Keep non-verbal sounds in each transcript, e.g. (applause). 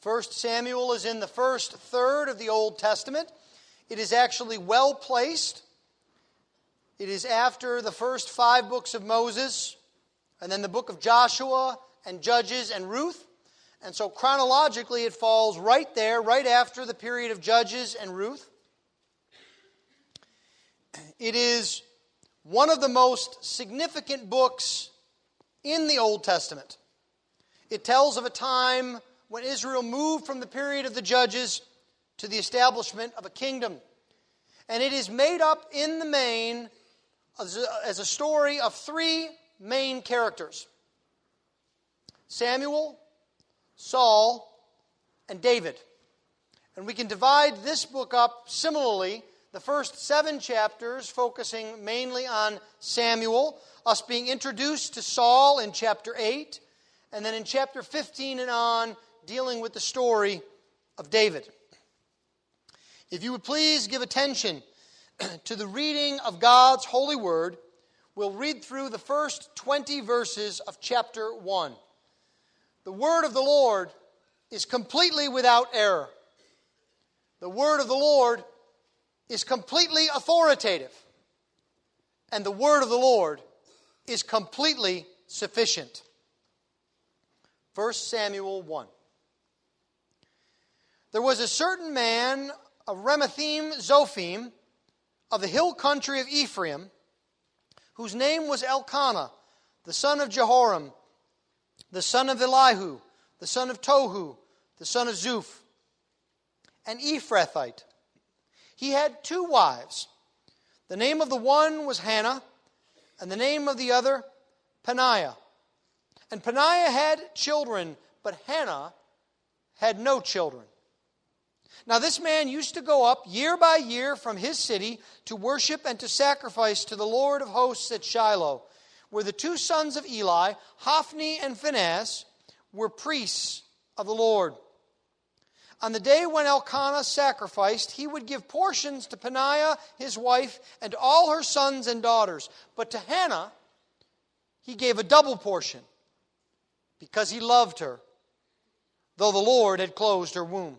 First Samuel is in the first third of the Old Testament. It is actually well placed. It is after the first five books of Moses, and then the book of Joshua and Judges and Ruth. And so chronologically, it falls right there, right after the period of Judges and Ruth. It is one of the most significant books in the Old Testament. It tells of a time when Israel moved from the period of the judges to the establishment of a kingdom. And it is made up in the main as a, as a story of three main characters Samuel, Saul, and David. And we can divide this book up similarly. The first seven chapters focusing mainly on Samuel, us being introduced to Saul in chapter 8, and then in chapter 15 and on, dealing with the story of David. If you would please give attention (clears throat) to the reading of God's holy word, we'll read through the first 20 verses of chapter 1. The word of the Lord is completely without error. The word of the Lord is completely authoritative. And the word of the Lord is completely sufficient. 1 Samuel 1. There was a certain man of Ramathaim Zophim of the hill country of Ephraim, whose name was Elkanah, the son of Jeroham, the son of Elihu, the son of Tohu, the son of Zuph, an Ephrathite. He had two wives. The name of the one was Hannah, and the name of the other, Peninnah. And Peninnah had children, but Hannah had no children. Now, this man used to go up year by year from his city to worship and to sacrifice to the Lord of hosts at Shiloh, where the two sons of Eli, Hophni and Phinehas, were priests of the Lord. On the day when Elkanah sacrificed, he would give portions to Peninnah, his wife, and all her sons and daughters. But to Hannah, he gave a double portion because he loved her, though the Lord had closed her womb.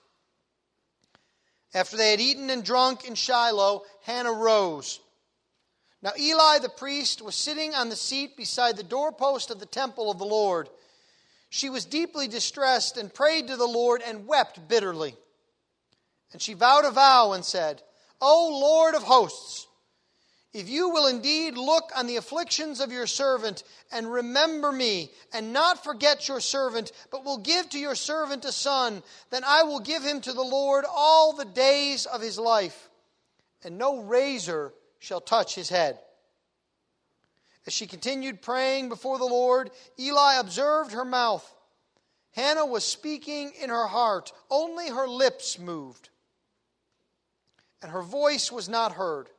After they had eaten and drunk in Shiloh, Hannah rose. Now Eli the priest was sitting on the seat beside the doorpost of the temple of the Lord. She was deeply distressed and prayed to the Lord and wept bitterly. And she vowed a vow and said, O Lord of hosts, if you will indeed look on the afflictions of your servant and remember me, and not forget your servant, but will give to your servant a son, then I will give him to the Lord all the days of his life, and no razor shall touch his head. As she continued praying before the Lord, Eli observed her mouth. Hannah was speaking in her heart, only her lips moved, and her voice was not heard.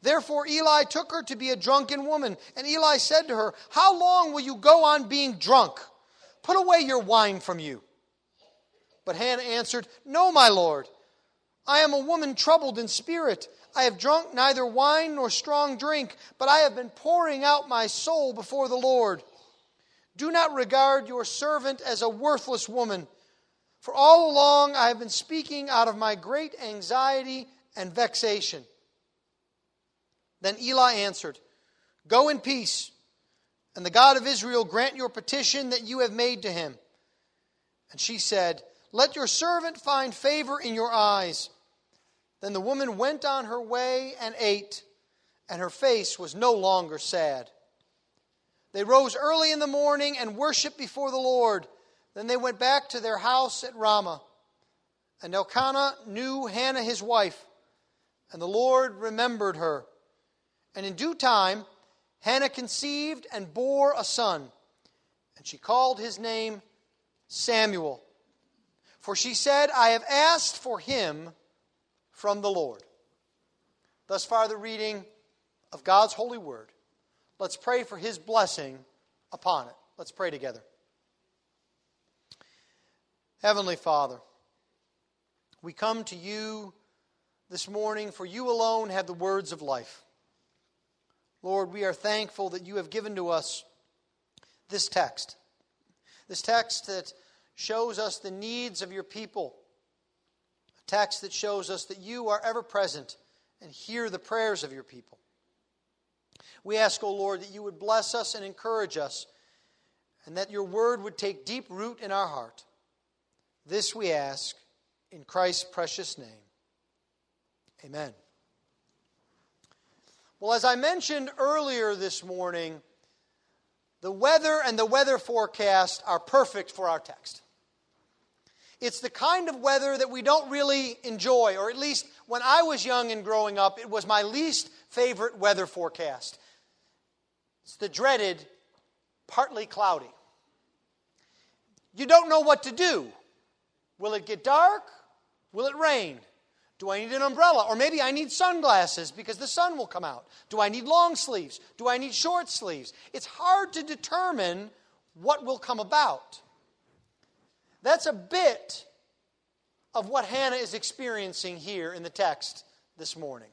Therefore, Eli took her to be a drunken woman. And Eli said to her, How long will you go on being drunk? Put away your wine from you. But Hannah answered, No, my Lord. I am a woman troubled in spirit. I have drunk neither wine nor strong drink, but I have been pouring out my soul before the Lord. Do not regard your servant as a worthless woman, for all along I have been speaking out of my great anxiety and vexation. Then Eli answered, Go in peace, and the God of Israel grant your petition that you have made to him. And she said, Let your servant find favor in your eyes. Then the woman went on her way and ate, and her face was no longer sad. They rose early in the morning and worshiped before the Lord. Then they went back to their house at Ramah. And Elkanah knew Hannah his wife, and the Lord remembered her. And in due time, Hannah conceived and bore a son, and she called his name Samuel. For she said, I have asked for him from the Lord. Thus far, the reading of God's holy word. Let's pray for his blessing upon it. Let's pray together. Heavenly Father, we come to you this morning, for you alone have the words of life. Lord, we are thankful that you have given to us this text. This text that shows us the needs of your people. A text that shows us that you are ever present and hear the prayers of your people. We ask, O oh Lord, that you would bless us and encourage us, and that your word would take deep root in our heart. This we ask in Christ's precious name. Amen. Well, as I mentioned earlier this morning, the weather and the weather forecast are perfect for our text. It's the kind of weather that we don't really enjoy, or at least when I was young and growing up, it was my least favorite weather forecast. It's the dreaded partly cloudy. You don't know what to do. Will it get dark? Will it rain? Do I need an umbrella? Or maybe I need sunglasses because the sun will come out. Do I need long sleeves? Do I need short sleeves? It's hard to determine what will come about. That's a bit of what Hannah is experiencing here in the text this morning.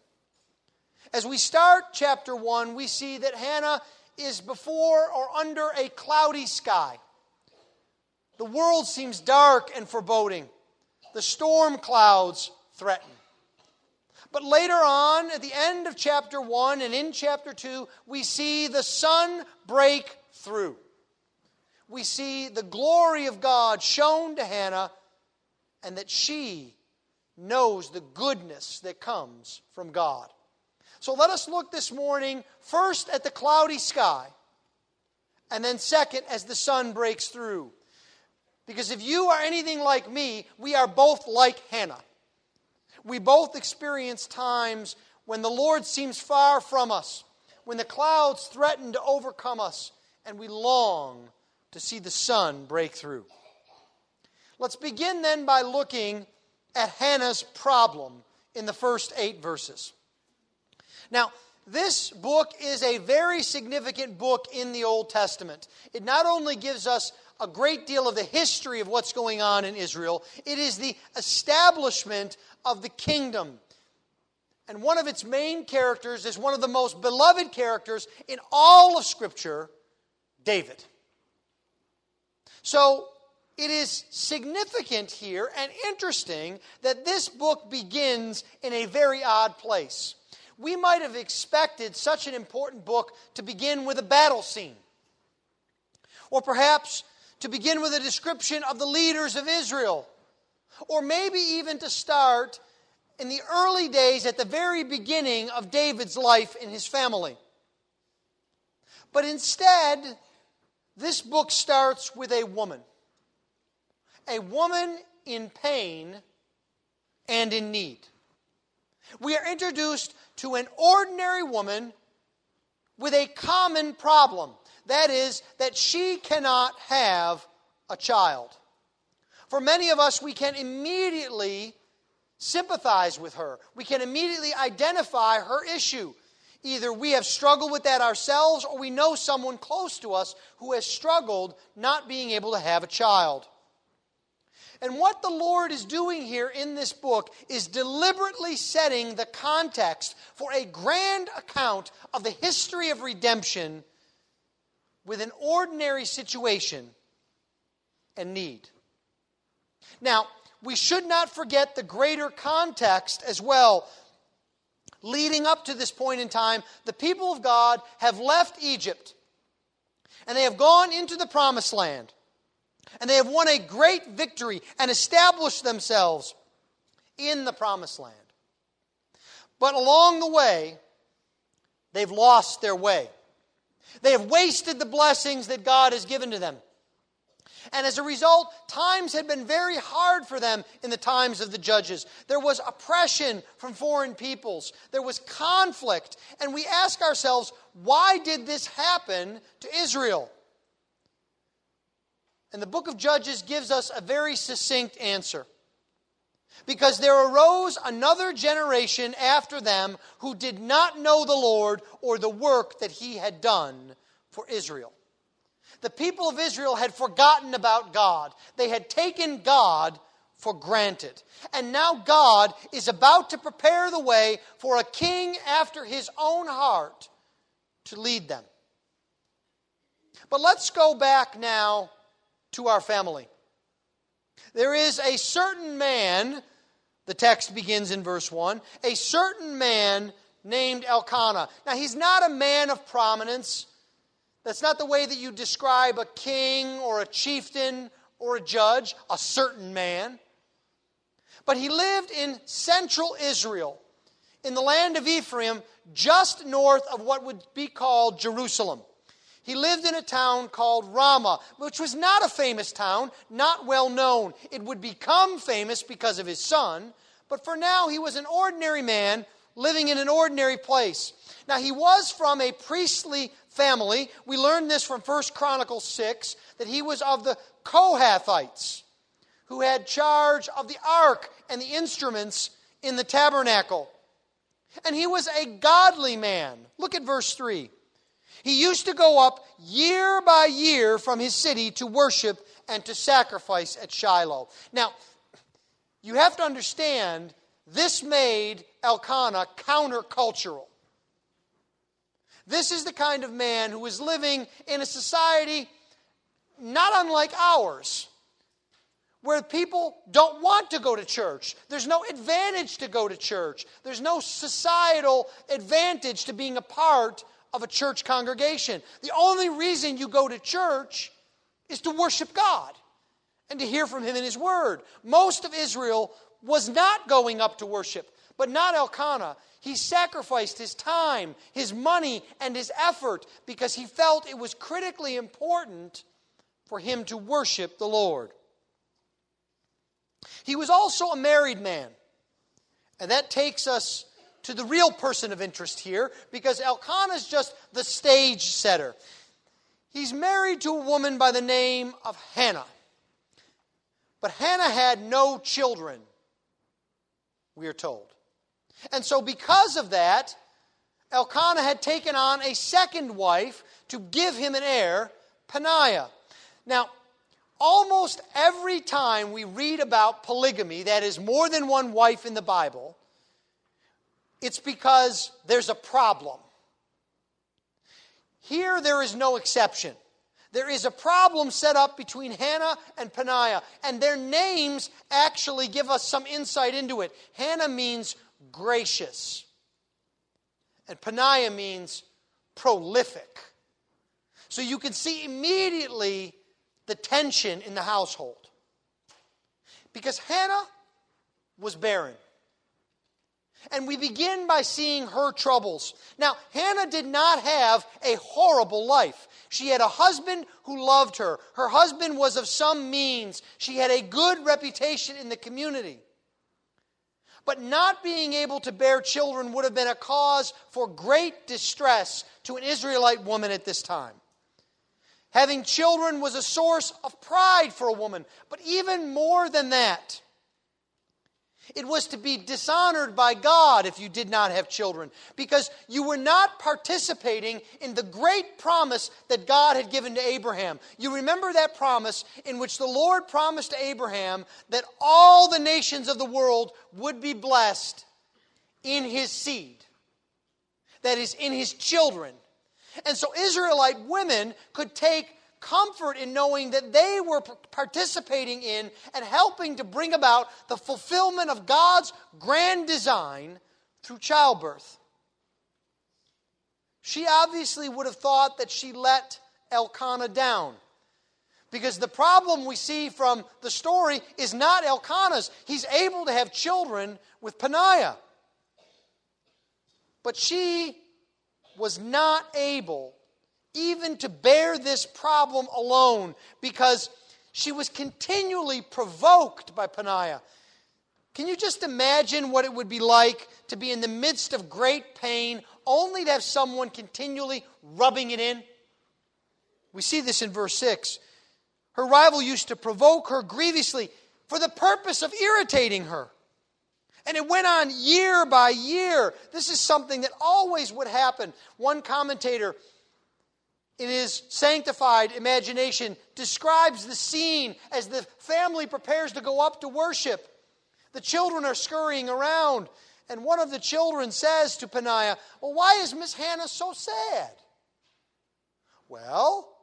As we start chapter 1, we see that Hannah is before or under a cloudy sky. The world seems dark and foreboding. The storm clouds threaten. But later on, at the end of chapter 1 and in chapter 2, we see the sun break through. We see the glory of God shown to Hannah, and that she knows the goodness that comes from God. So let us look this morning first at the cloudy sky, and then second as the sun breaks through. Because if you are anything like me, we are both like Hannah. We both experience times when the Lord seems far from us, when the clouds threaten to overcome us, and we long to see the sun break through. Let's begin then by looking at Hannah's problem in the first eight verses. Now, this book is a very significant book in the Old Testament. It not only gives us a great deal of the history of what's going on in Israel, it is the establishment of the kingdom. And one of its main characters is one of the most beloved characters in all of Scripture David. So it is significant here and interesting that this book begins in a very odd place. We might have expected such an important book to begin with a battle scene, or perhaps to begin with a description of the leaders of Israel or maybe even to start in the early days at the very beginning of David's life in his family. But instead, this book starts with a woman. A woman in pain and in need. We are introduced to an ordinary woman with a common problem. That is, that she cannot have a child. For many of us, we can immediately sympathize with her. We can immediately identify her issue. Either we have struggled with that ourselves or we know someone close to us who has struggled not being able to have a child. And what the Lord is doing here in this book is deliberately setting the context for a grand account of the history of redemption with an ordinary situation and need. Now, we should not forget the greater context as well. Leading up to this point in time, the people of God have left Egypt and they have gone into the promised land. And they have won a great victory and established themselves in the promised land. But along the way, they've lost their way. They have wasted the blessings that God has given to them. And as a result, times had been very hard for them in the times of the judges. There was oppression from foreign peoples, there was conflict. And we ask ourselves, why did this happen to Israel? And the book of Judges gives us a very succinct answer. Because there arose another generation after them who did not know the Lord or the work that he had done for Israel. The people of Israel had forgotten about God, they had taken God for granted. And now God is about to prepare the way for a king after his own heart to lead them. But let's go back now to our family. There is a certain man, the text begins in verse 1, a certain man named Elkanah. Now, he's not a man of prominence. That's not the way that you describe a king or a chieftain or a judge, a certain man. But he lived in central Israel, in the land of Ephraim, just north of what would be called Jerusalem. He lived in a town called Ramah, which was not a famous town, not well known. It would become famous because of his son, but for now he was an ordinary man living in an ordinary place. Now he was from a priestly family. We learned this from 1 Chronicles 6 that he was of the Kohathites who had charge of the ark and the instruments in the tabernacle. And he was a godly man. Look at verse 3. He used to go up year by year from his city to worship and to sacrifice at Shiloh. Now, you have to understand, this made Elkanah countercultural. This is the kind of man who was living in a society not unlike ours where people don't want to go to church. There's no advantage to go to church. There's no societal advantage to being a part of a church congregation. The only reason you go to church is to worship God and to hear from Him in His Word. Most of Israel was not going up to worship, but not Elkanah. He sacrificed his time, his money, and his effort because he felt it was critically important for him to worship the Lord. He was also a married man. And that takes us to the real person of interest here because Elkanah is just the stage setter. He's married to a woman by the name of Hannah. But Hannah had no children, we are told. And so, because of that, Elkanah had taken on a second wife to give him an heir, Peninnah. Now, almost every time we read about polygamy, that is more than one wife in the Bible, it's because there's a problem. Here, there is no exception. There is a problem set up between Hannah and Peninnah, and their names actually give us some insight into it. Hannah means gracious, and Peninnah means prolific. So you can see immediately the tension in the household. Because Hannah was barren. And we begin by seeing her troubles. Now, Hannah did not have a horrible life. She had a husband who loved her. Her husband was of some means. She had a good reputation in the community. But not being able to bear children would have been a cause for great distress to an Israelite woman at this time. Having children was a source of pride for a woman, but even more than that, it was to be dishonored by God if you did not have children, because you were not participating in the great promise that God had given to Abraham. You remember that promise in which the Lord promised Abraham that all the nations of the world would be blessed in his seed, that is, in his children. And so Israelite women could take comfort in knowing that they were participating in and helping to bring about the fulfillment of God's grand design through childbirth. She obviously would have thought that she let Elkanah down. Because the problem we see from the story is not Elkanah's. He's able to have children with Peninnah. But she was not able even to bear this problem alone because she was continually provoked by Peninnah. Can you just imagine what it would be like to be in the midst of great pain only to have someone continually rubbing it in? We see this in verse 6. Her rival used to provoke her grievously for the purpose of irritating her. And it went on year by year. This is something that always would happen. One commentator, in his sanctified imagination, describes the scene as the family prepares to go up to worship. The children are scurrying around, and one of the children says to Peninnah, Well, why is Miss Hannah so sad? Well,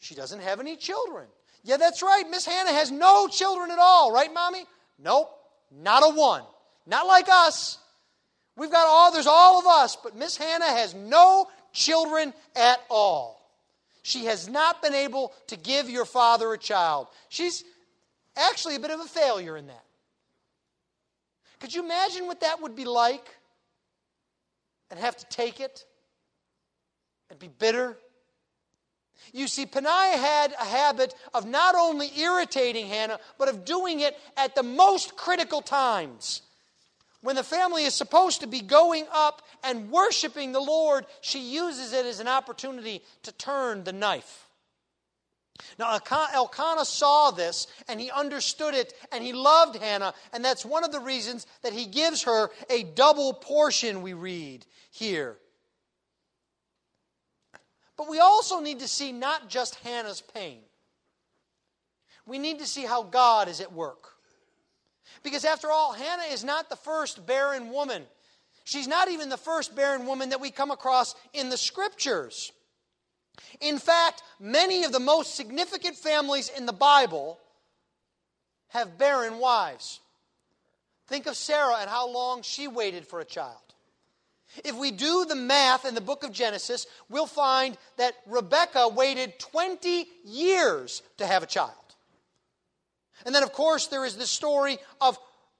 she doesn't have any children. Yeah, that's right. Miss Hannah has no children at all, right, Mommy? Nope, not a one. Not like us. We've got all, there's all of us, but Miss Hannah has no children at all. She has not been able to give your father a child. She's actually a bit of a failure in that. Could you imagine what that would be like? And have to take it and be bitter you see, Peninnah had a habit of not only irritating Hannah, but of doing it at the most critical times. When the family is supposed to be going up and worshiping the Lord, she uses it as an opportunity to turn the knife. Now, Elkanah saw this and he understood it and he loved Hannah, and that's one of the reasons that he gives her a double portion, we read here. But we also need to see not just Hannah's pain, we need to see how God is at work. Because after all, Hannah is not the first barren woman. She's not even the first barren woman that we come across in the scriptures. In fact, many of the most significant families in the Bible have barren wives. Think of Sarah and how long she waited for a child. If we do the math in the book of Genesis, we'll find that Rebecca waited 20 years to have a child. And then, of course, there is the story of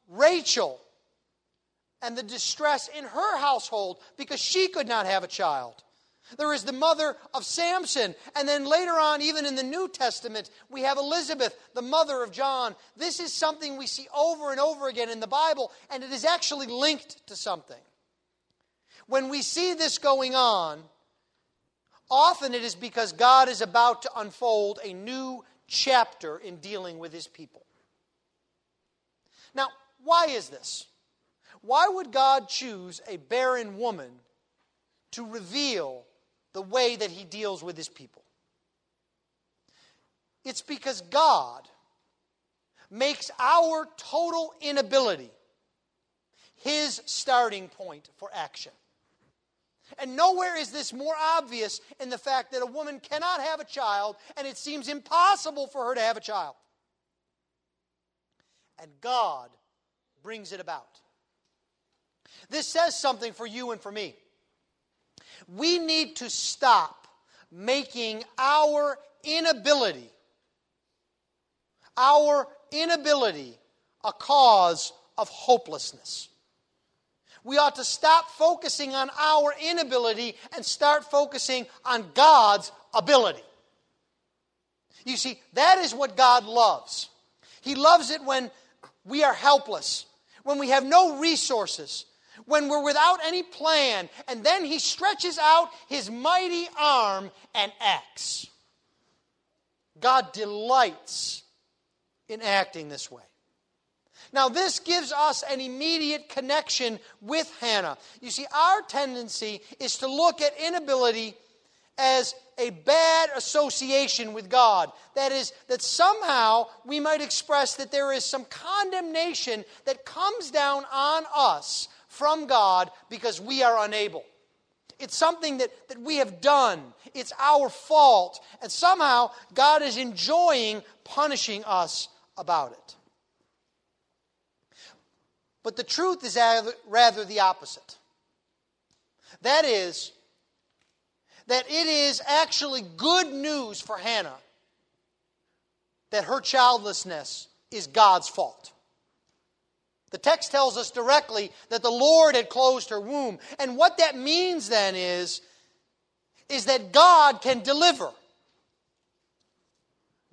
Rachel and the distress in her household because she could not have a child. There is the mother of Samson. And then later on, even in the New Testament, we have Elizabeth, the mother of John. This is something we see over and over again in the Bible, and it is actually linked to something. When we see this going on, often it is because God is about to unfold a new chapter in dealing with his people. Now, why is this? Why would God choose a barren woman to reveal the way that he deals with his people? It's because God makes our total inability his starting point for action. And nowhere is this more obvious in the fact that a woman cannot have a child and it seems impossible for her to have a child. And God brings it about. This says something for you and for me. We need to stop making our inability, our inability, a cause of hopelessness. We ought to stop focusing on our inability and start focusing on God's ability. You see, that is what God loves. He loves it when we are helpless, when we have no resources, when we're without any plan, and then He stretches out His mighty arm and acts. God delights in acting this way. Now, this gives us an immediate connection with Hannah. You see, our tendency is to look at inability as a bad association with God. That is, that somehow we might express that there is some condemnation that comes down on us from God because we are unable. It's something that, that we have done. It's our fault. And somehow God is enjoying punishing us about it. But the truth is rather the opposite. That is, that it is actually good news for Hannah that her childlessness is God's fault. The text tells us directly that the Lord had closed her womb. And what that means then is, is that God can deliver.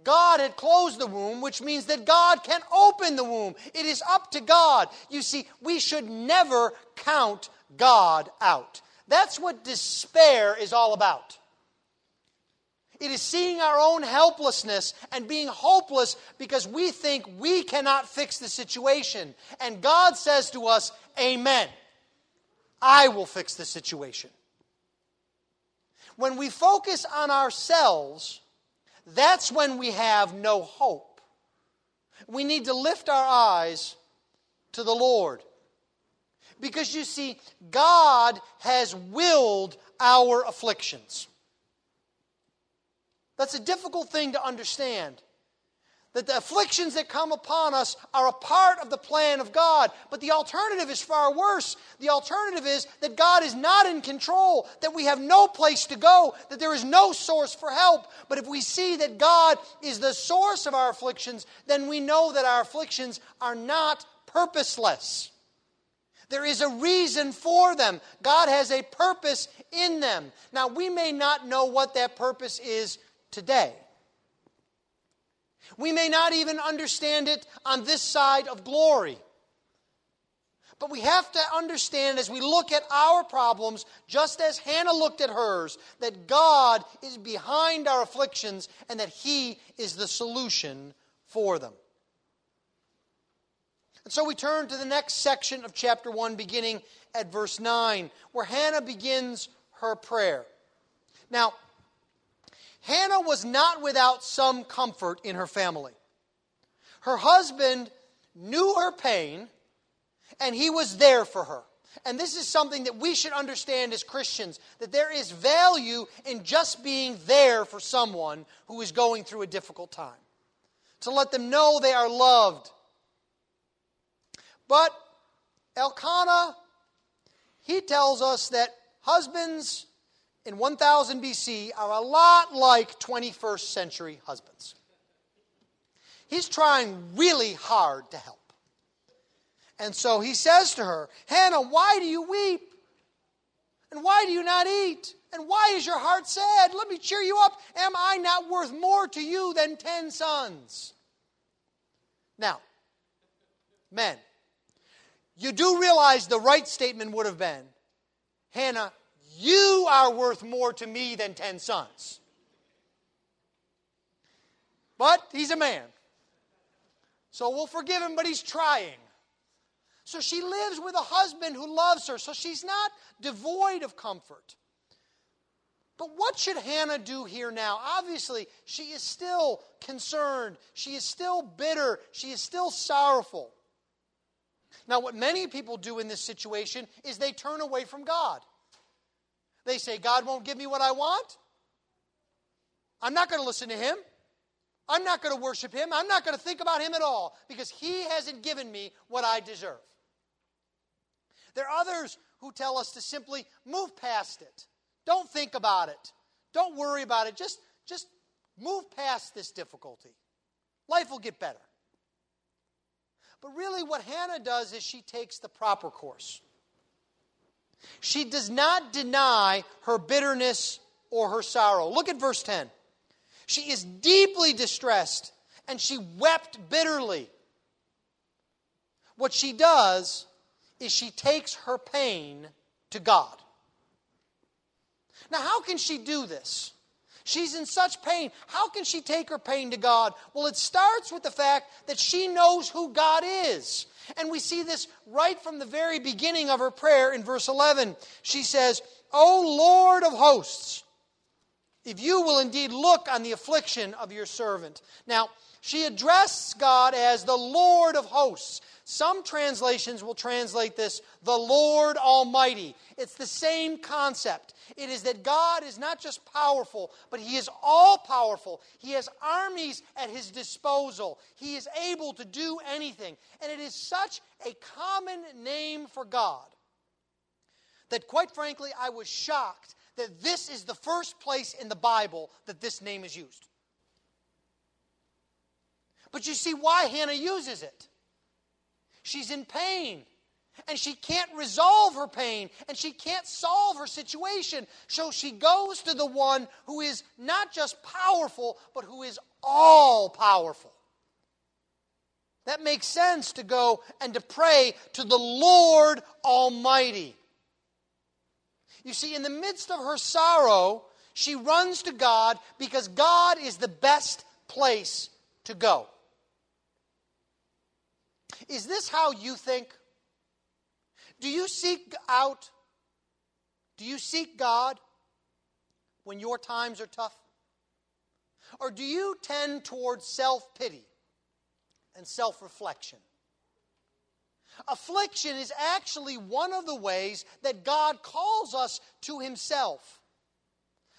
God had closed the womb, which means that God can open the womb. It is up to God. You see, we should never count God out. That's what despair is all about. It is seeing our own helplessness and being hopeless because we think we cannot fix the situation. And God says to us, Amen. I will fix the situation. When we focus on ourselves, that's when we have no hope. We need to lift our eyes to the Lord. Because you see, God has willed our afflictions. That's a difficult thing to understand. That the afflictions that come upon us are a part of the plan of God. But the alternative is far worse. The alternative is that God is not in control, that we have no place to go, that there is no source for help. But if we see that God is the source of our afflictions, then we know that our afflictions are not purposeless. There is a reason for them. God has a purpose in them. Now, we may not know what that purpose is today. We may not even understand it on this side of glory. But we have to understand as we look at our problems, just as Hannah looked at hers, that God is behind our afflictions and that He is the solution for them. And so we turn to the next section of chapter 1, beginning at verse 9, where Hannah begins her prayer. Now, Hannah was not without some comfort in her family. Her husband knew her pain, and he was there for her. And this is something that we should understand as Christians that there is value in just being there for someone who is going through a difficult time. To let them know they are loved. But Elkanah, he tells us that husbands in 1000 BC are a lot like 21st century husbands. He's trying really hard to help. And so he says to her, Hannah, why do you weep? And why do you not eat? And why is your heart sad? Let me cheer you up. Am I not worth more to you than ten sons? Now, men, you do realize the right statement would have been Hannah, you are worth more to me than ten sons. But he's a man. So we'll forgive him, but he's trying. So she lives with a husband who loves her, so she's not devoid of comfort. But what should Hannah do here now? Obviously, she is still concerned. She is still bitter. She is still sorrowful. Now, what many people do in this situation is they turn away from God. They say, God won't give me what I want. I'm not going to listen to him. I'm not going to worship him. I'm not going to think about him at all because he hasn't given me what I deserve. There are others who tell us to simply move past it. Don't think about it. Don't worry about it. Just, just move past this difficulty. Life will get better. But really, what Hannah does is she takes the proper course. She does not deny her bitterness or her sorrow. Look at verse 10. She is deeply distressed and she wept bitterly. What she does is she takes her pain to God. Now, how can she do this? She's in such pain. How can she take her pain to God? Well, it starts with the fact that she knows who God is. And we see this right from the very beginning of her prayer in verse 11. She says, O Lord of hosts, if you will indeed look on the affliction of your servant. Now, she addresses God as the Lord of hosts. Some translations will translate this the Lord Almighty. It's the same concept. It is that God is not just powerful, but He is all powerful. He has armies at His disposal. He is able to do anything. And it is such a common name for God that, quite frankly, I was shocked that this is the first place in the Bible that this name is used. But you see why Hannah uses it. She's in pain and she can't resolve her pain and she can't solve her situation. So she goes to the one who is not just powerful, but who is all powerful. That makes sense to go and to pray to the Lord Almighty. You see, in the midst of her sorrow, She runs to God because God is the best place to go. Is this how you think? Do you seek out? Do you seek God when your times are tough? Or do you tend towards self pity and self reflection? Affliction is actually one of the ways that God calls us to Himself.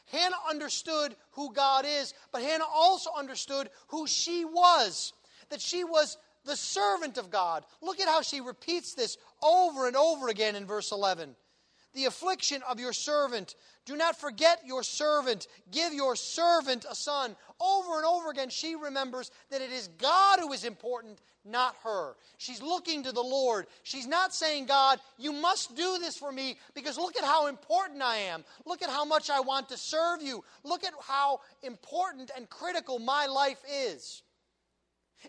Hannah understood who God is, but Hannah also understood who she was. That she was the servant of God. Look at how she repeats this over and over again in verse 11. The affliction of your servant. Do not forget your servant. Give your servant a son. Over and over again, she remembers that it is God who is important, not her. She's looking to the Lord. She's not saying, God, you must do this for me because look at how important I am. Look at how much I want to serve you. Look at how important and critical my life is.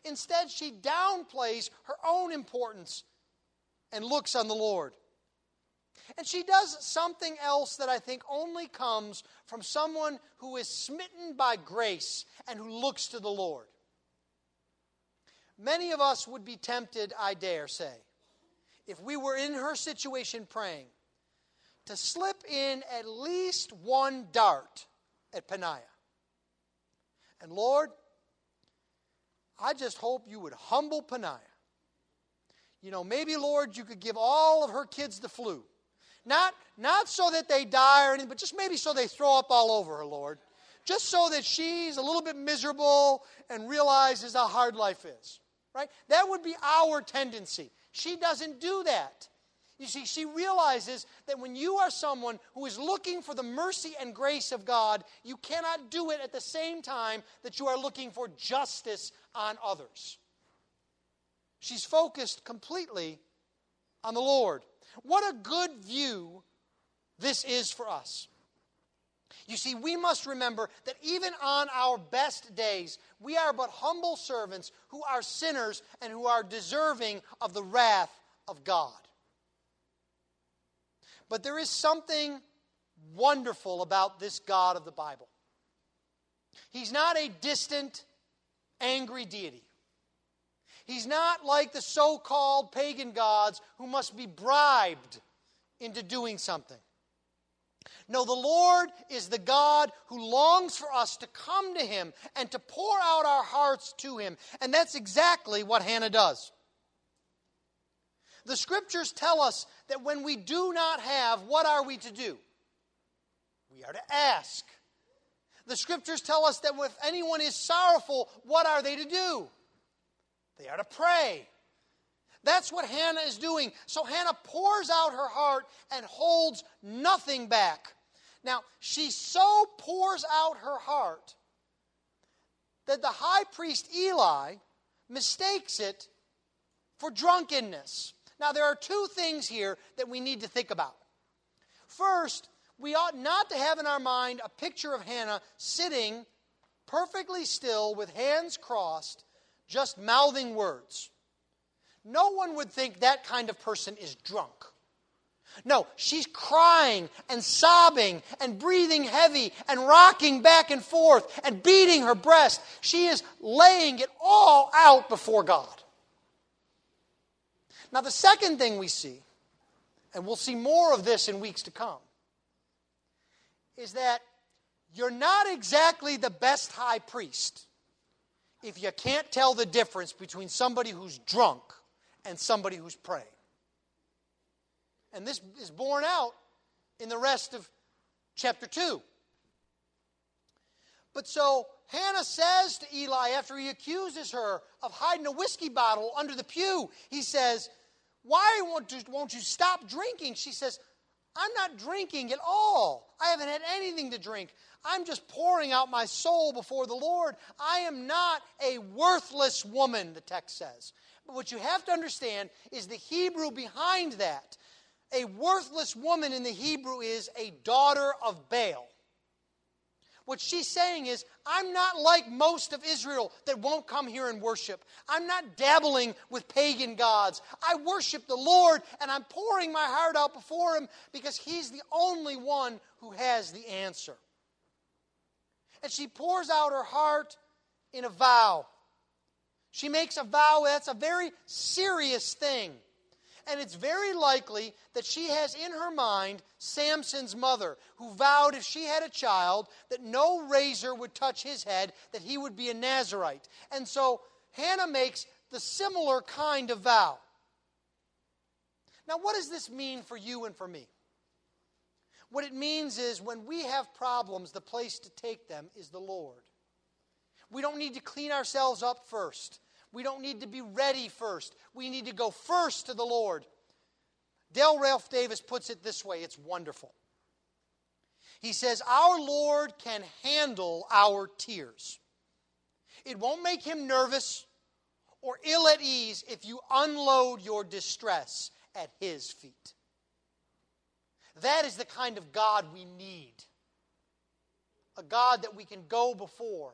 Instead, she downplays her own importance and looks on the Lord. And she does something else that I think only comes from someone who is smitten by grace and who looks to the Lord. Many of us would be tempted, I dare say, if we were in her situation praying, to slip in at least one dart at Peninnah. And Lord, I just hope you would humble Peninnah. You know, maybe, Lord, you could give all of her kids the flu. Not, not so that they die or anything, but just maybe so they throw up all over her, Lord. Just so that she's a little bit miserable and realizes how hard life is. Right? That would be our tendency. She doesn't do that. You see, she realizes that when you are someone who is looking for the mercy and grace of God, you cannot do it at the same time that you are looking for justice on others. She's focused completely on the Lord. What a good view this is for us. You see, we must remember that even on our best days, we are but humble servants who are sinners and who are deserving of the wrath of God. But there is something wonderful about this God of the Bible. He's not a distant, angry deity. He's not like the so called pagan gods who must be bribed into doing something. No, the Lord is the God who longs for us to come to Him and to pour out our hearts to Him. And that's exactly what Hannah does. The scriptures tell us that when we do not have, what are we to do? We are to ask. The scriptures tell us that if anyone is sorrowful, what are they to do? They are to pray. That's what Hannah is doing. So Hannah pours out her heart and holds nothing back. Now, she so pours out her heart that the high priest Eli mistakes it for drunkenness. Now, there are two things here that we need to think about. First, we ought not to have in our mind a picture of Hannah sitting perfectly still with hands crossed just mouthing words. No one would think that kind of person is drunk. No, she's crying and sobbing and breathing heavy and rocking back and forth and beating her breast. She is laying it all out before God. Now, the second thing we see, and we'll see more of this in weeks to come, is that you're not exactly the best high priest if you can't tell the difference between somebody who's drunk and somebody who's praying. And this is borne out in the rest of chapter 2. But so Hannah says to Eli after he accuses her of hiding a whiskey bottle under the pew, he says, Why won't you, stop drinking? She says, I'm not drinking at all. I haven't had anything to drink. I'm just pouring out my soul before the Lord. I am not a worthless woman, the text says. But what you have to understand is the Hebrew behind that. A worthless woman in the Hebrew is a daughter of Baal. What she's saying is, I'm not like most of Israel that won't come here and worship. I'm not dabbling with pagan gods. I worship the Lord and I'm pouring my heart out before Him because He's the only one who has the answer. And she pours out her heart in a vow. She makes a vow that's a very serious thing. And it's very likely that she has in her mind Samson's mother, who vowed if she had a child that no razor would touch his head, that he would be a Nazarite. And so Hannah makes the similar kind of vow. Now, what does this mean for you and for me? What it means is when we have problems, the place to take them is the Lord. We don't need to clean ourselves up first. We don't need to be ready first. We need to go first to the Lord. Dale Ralph Davis puts it this way it's wonderful. He says, Our Lord can handle our tears. It won't make him nervous or ill at ease if you unload your distress at his feet. That is the kind of God we need. A God that we can go before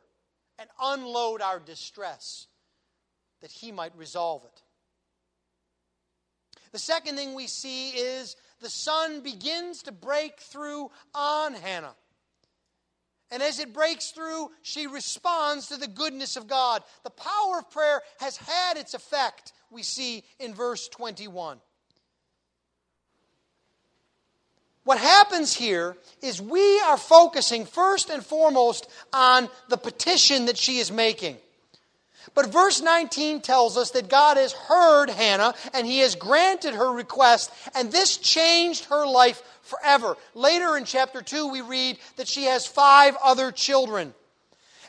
and unload our distress that he might resolve it. The second thing we see is the sun begins to break through on Hannah. And as it breaks through, she responds to the goodness of God. The power of prayer has had its effect, we see in verse 21. What happens here is we are focusing first and foremost on the petition that she is making. But verse 19 tells us that God has heard Hannah and he has granted her request, and this changed her life forever. Later in chapter 2, we read that she has five other children.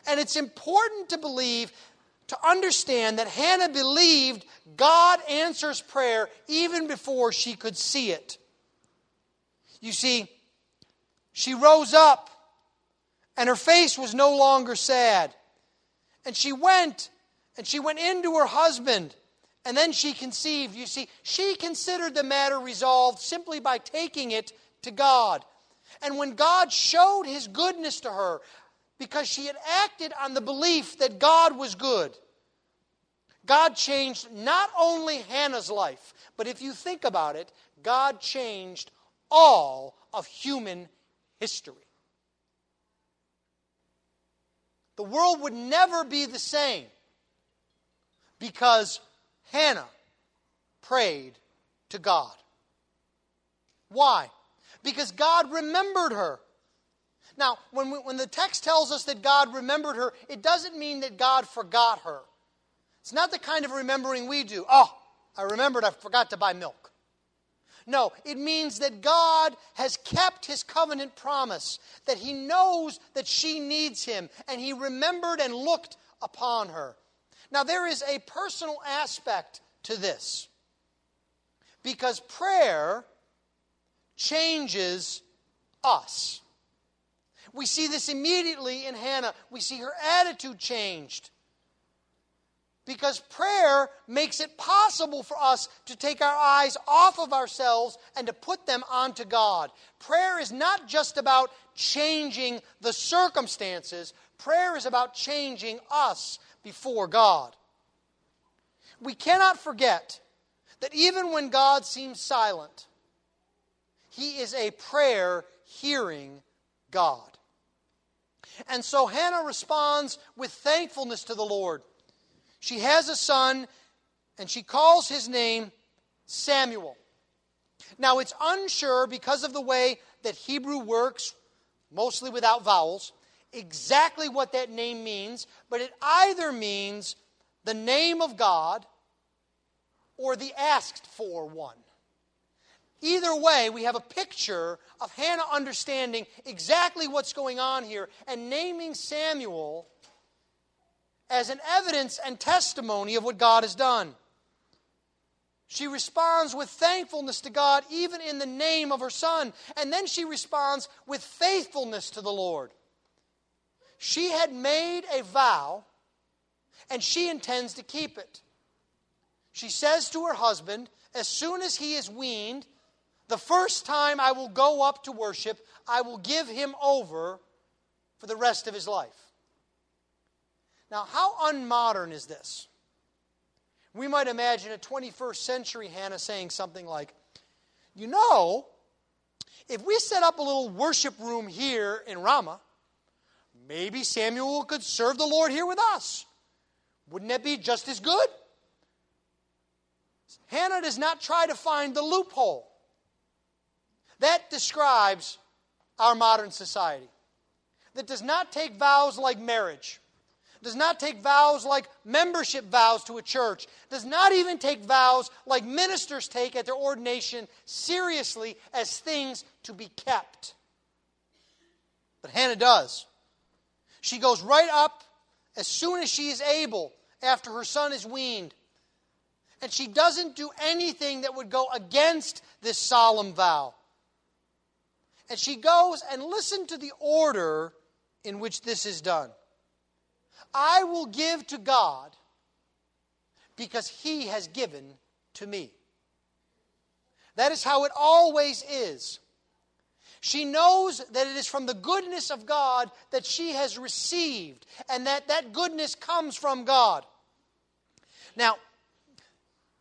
And it's important to believe, to understand that Hannah believed God answers prayer even before she could see it. You see, she rose up, and her face was no longer sad. And she went and she went into her husband, and then she conceived. You see, she considered the matter resolved simply by taking it to God. And when God showed his goodness to her, because she had acted on the belief that God was good, God changed not only Hannah's life, but if you think about it, God changed all of human history. The world would never be the same because Hannah prayed to God. Why? Because God remembered her. Now, when, we, when the text tells us that God remembered her, it doesn't mean that God forgot her. It's not the kind of remembering we do. Oh, I remembered I forgot to buy milk. No, it means that God has kept his covenant promise, that he knows that she needs him, and he remembered and looked upon her. Now, there is a personal aspect to this because prayer changes us. We see this immediately in Hannah. We see her attitude changed. Because prayer makes it possible for us to take our eyes off of ourselves and to put them onto God. Prayer is not just about changing the circumstances, prayer is about changing us before God. We cannot forget that even when God seems silent, He is a prayer hearing God. And so Hannah responds with thankfulness to the Lord. She has a son, and she calls his name Samuel. Now, it's unsure because of the way that Hebrew works, mostly without vowels, exactly what that name means, but it either means the name of God or the asked for one. Either way, we have a picture of Hannah understanding exactly what's going on here and naming Samuel as an evidence and testimony of what God has done. She responds with thankfulness to God, even in the name of her son. And then she responds with faithfulness to the Lord. She had made a vow, and she intends to keep it. She says to her husband, As soon as he is weaned, the first time I will go up to worship, I will give him over for the rest of his life. Now, how unmodern is this? We might imagine a 21st century Hannah saying something like, You know, if we set up a little worship room here in Ramah, maybe Samuel could serve the Lord here with us. Wouldn't that be just as good? Hannah does not try to find the loophole. That describes our modern society. That does not take vows like marriage, does not take vows like membership vows to a church, does not even take vows like ministers take at their ordination seriously as things to be kept. But Hannah does. She goes right up as soon as she is able after her son is weaned. And she doesn't do anything that would go against this solemn vow. And she goes and listen to the order in which this is done. I will give to God because he has given to me. That is how it always is. She knows that it is from the goodness of God that she has received, and that that goodness comes from God. Now,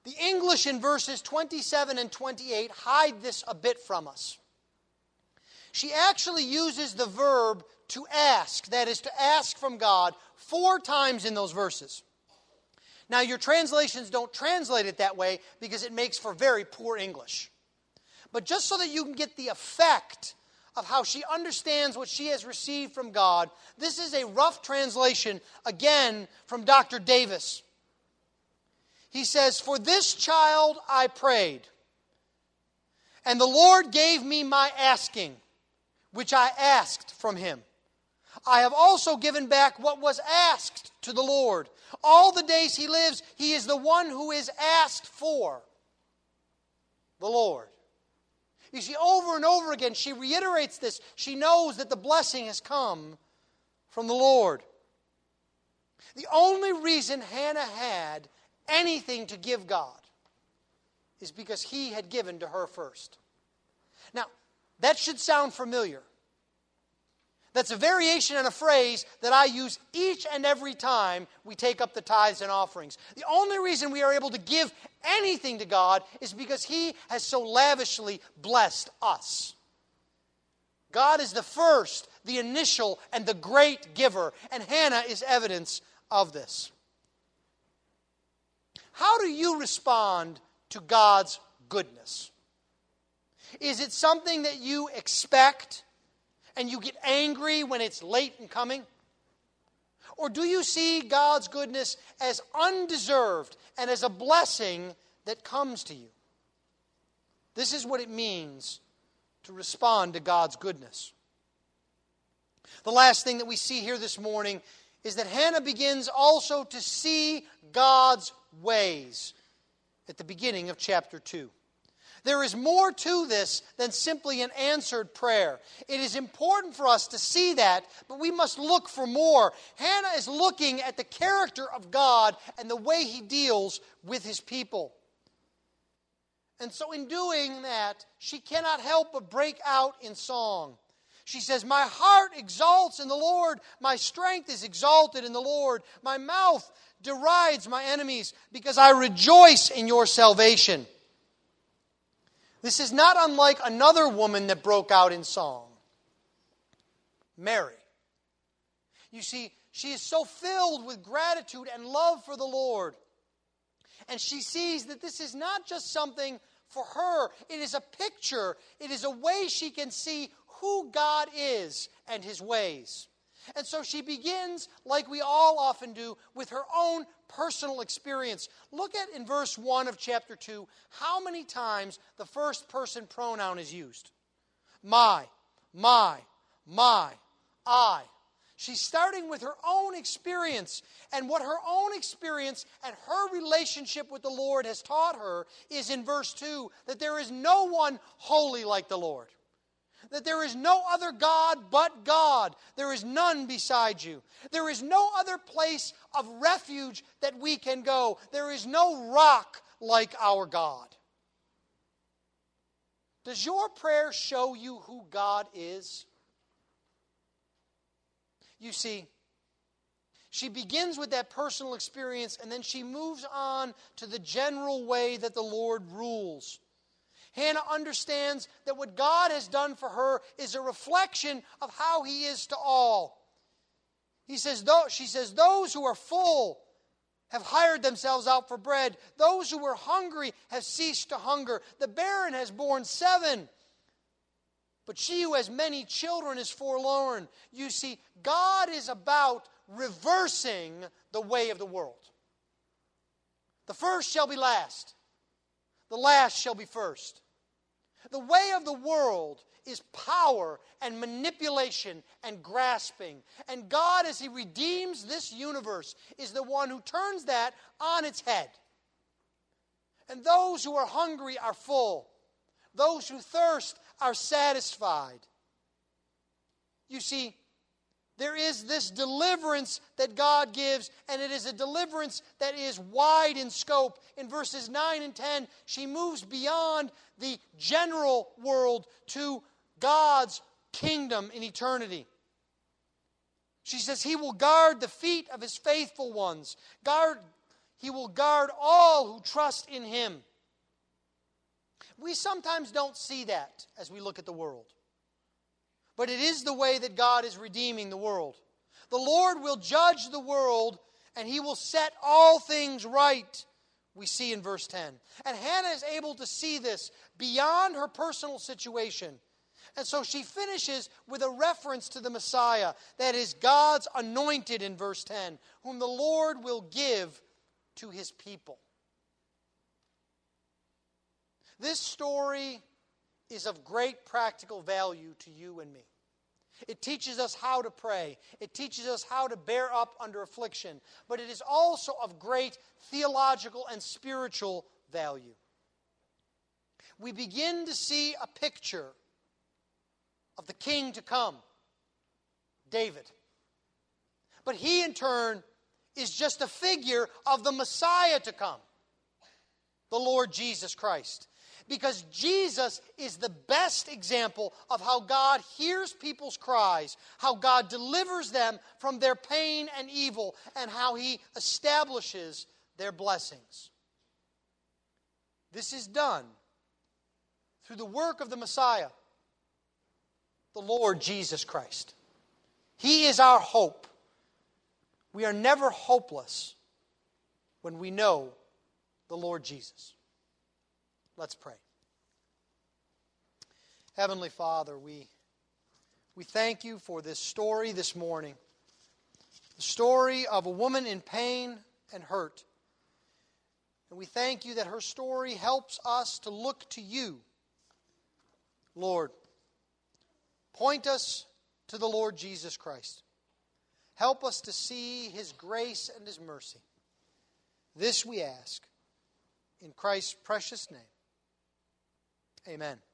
the English in verses 27 and 28 hide this a bit from us. She actually uses the verb to ask, that is, to ask from God, four times in those verses. Now, your translations don't translate it that way because it makes for very poor English. But just so that you can get the effect of how she understands what she has received from God, this is a rough translation, again, from Dr. Davis. He says, For this child I prayed, and the Lord gave me my asking, which I asked from him. I have also given back what was asked to the Lord. All the days he lives, he is the one who is asked for the Lord. You see, over and over again, she reiterates this. She knows that the blessing has come from the Lord. The only reason Hannah had anything to give God is because he had given to her first. Now, that should sound familiar. That's a variation on a phrase that I use each and every time we take up the tithes and offerings. The only reason we are able to give anything to God is because He has so lavishly blessed us. God is the first, the initial, and the great giver, and Hannah is evidence of this. How do you respond to God's goodness? Is it something that you expect? And you get angry when it's late in coming? Or do you see God's goodness as undeserved and as a blessing that comes to you? This is what it means to respond to God's goodness. The last thing that we see here this morning is that Hannah begins also to see God's ways at the beginning of chapter 2. There is more to this than simply an answered prayer. It is important for us to see that, but we must look for more. Hannah is looking at the character of God and the way he deals with his people. And so, in doing that, she cannot help but break out in song. She says, My heart exalts in the Lord, my strength is exalted in the Lord, my mouth derides my enemies because I rejoice in your salvation. This is not unlike another woman that broke out in song Mary. You see, she is so filled with gratitude and love for the Lord. And she sees that this is not just something for her, it is a picture, it is a way she can see who God is and his ways. And so she begins, like we all often do, with her own personal experience. Look at in verse 1 of chapter 2 how many times the first person pronoun is used. My, my, my, I. She's starting with her own experience. And what her own experience and her relationship with the Lord has taught her is in verse 2 that there is no one holy like the Lord that there is no other God but God. There is none beside you. There is no other place of refuge that we can go. There is no rock like our God. Does your prayer show you who God is? You see, she begins with that personal experience and then she moves on to the general way that the Lord rules. Hannah understands that what God has done for her is a reflection of how He is to all. He says, she says, those who are full have hired themselves out for bread. Those who were hungry have ceased to hunger. The barren has borne seven. But she who has many children is forlorn. You see, God is about reversing the way of the world. The first shall be last, the last shall be first. The way of the world is power and manipulation and grasping. And God, as He redeems this universe, is the one who turns that on its head. And those who are hungry are full, those who thirst are satisfied. You see, there is this deliverance that God gives, and it is a deliverance that is wide in scope. In verses 9 and 10, she moves beyond the general world to God's kingdom in eternity. She says, He will guard the feet of His faithful ones. Guard, he will guard all who trust in Him. We sometimes don't see that as we look at the world but it is the way that God is redeeming the world. The Lord will judge the world and he will set all things right, we see in verse 10. And Hannah is able to see this beyond her personal situation. And so she finishes with a reference to the Messiah, that is God's anointed in verse 10, whom the Lord will give to his people. This story is of great practical value to you and me. It teaches us how to pray. It teaches us how to bear up under affliction. But it is also of great theological and spiritual value. We begin to see a picture of the king to come, David. But he, in turn, is just a figure of the Messiah to come, the Lord Jesus Christ because Jesus is the best example of how God hears people's cries, how God delivers them from their pain and evil, and how He establishes their blessings. This is done through the work of the Messiah, the Lord Jesus Christ. He is our hope. We are never hopeless when we know the Lord Jesus. Let's pray. Heavenly Father, we, we thank you for this story this morning. The story of a woman in pain and hurt. And we thank you that her story helps us to look to you. Lord, point us to the Lord Jesus Christ. Help us to see his grace and his mercy. This we ask in Christ's precious name. Amen.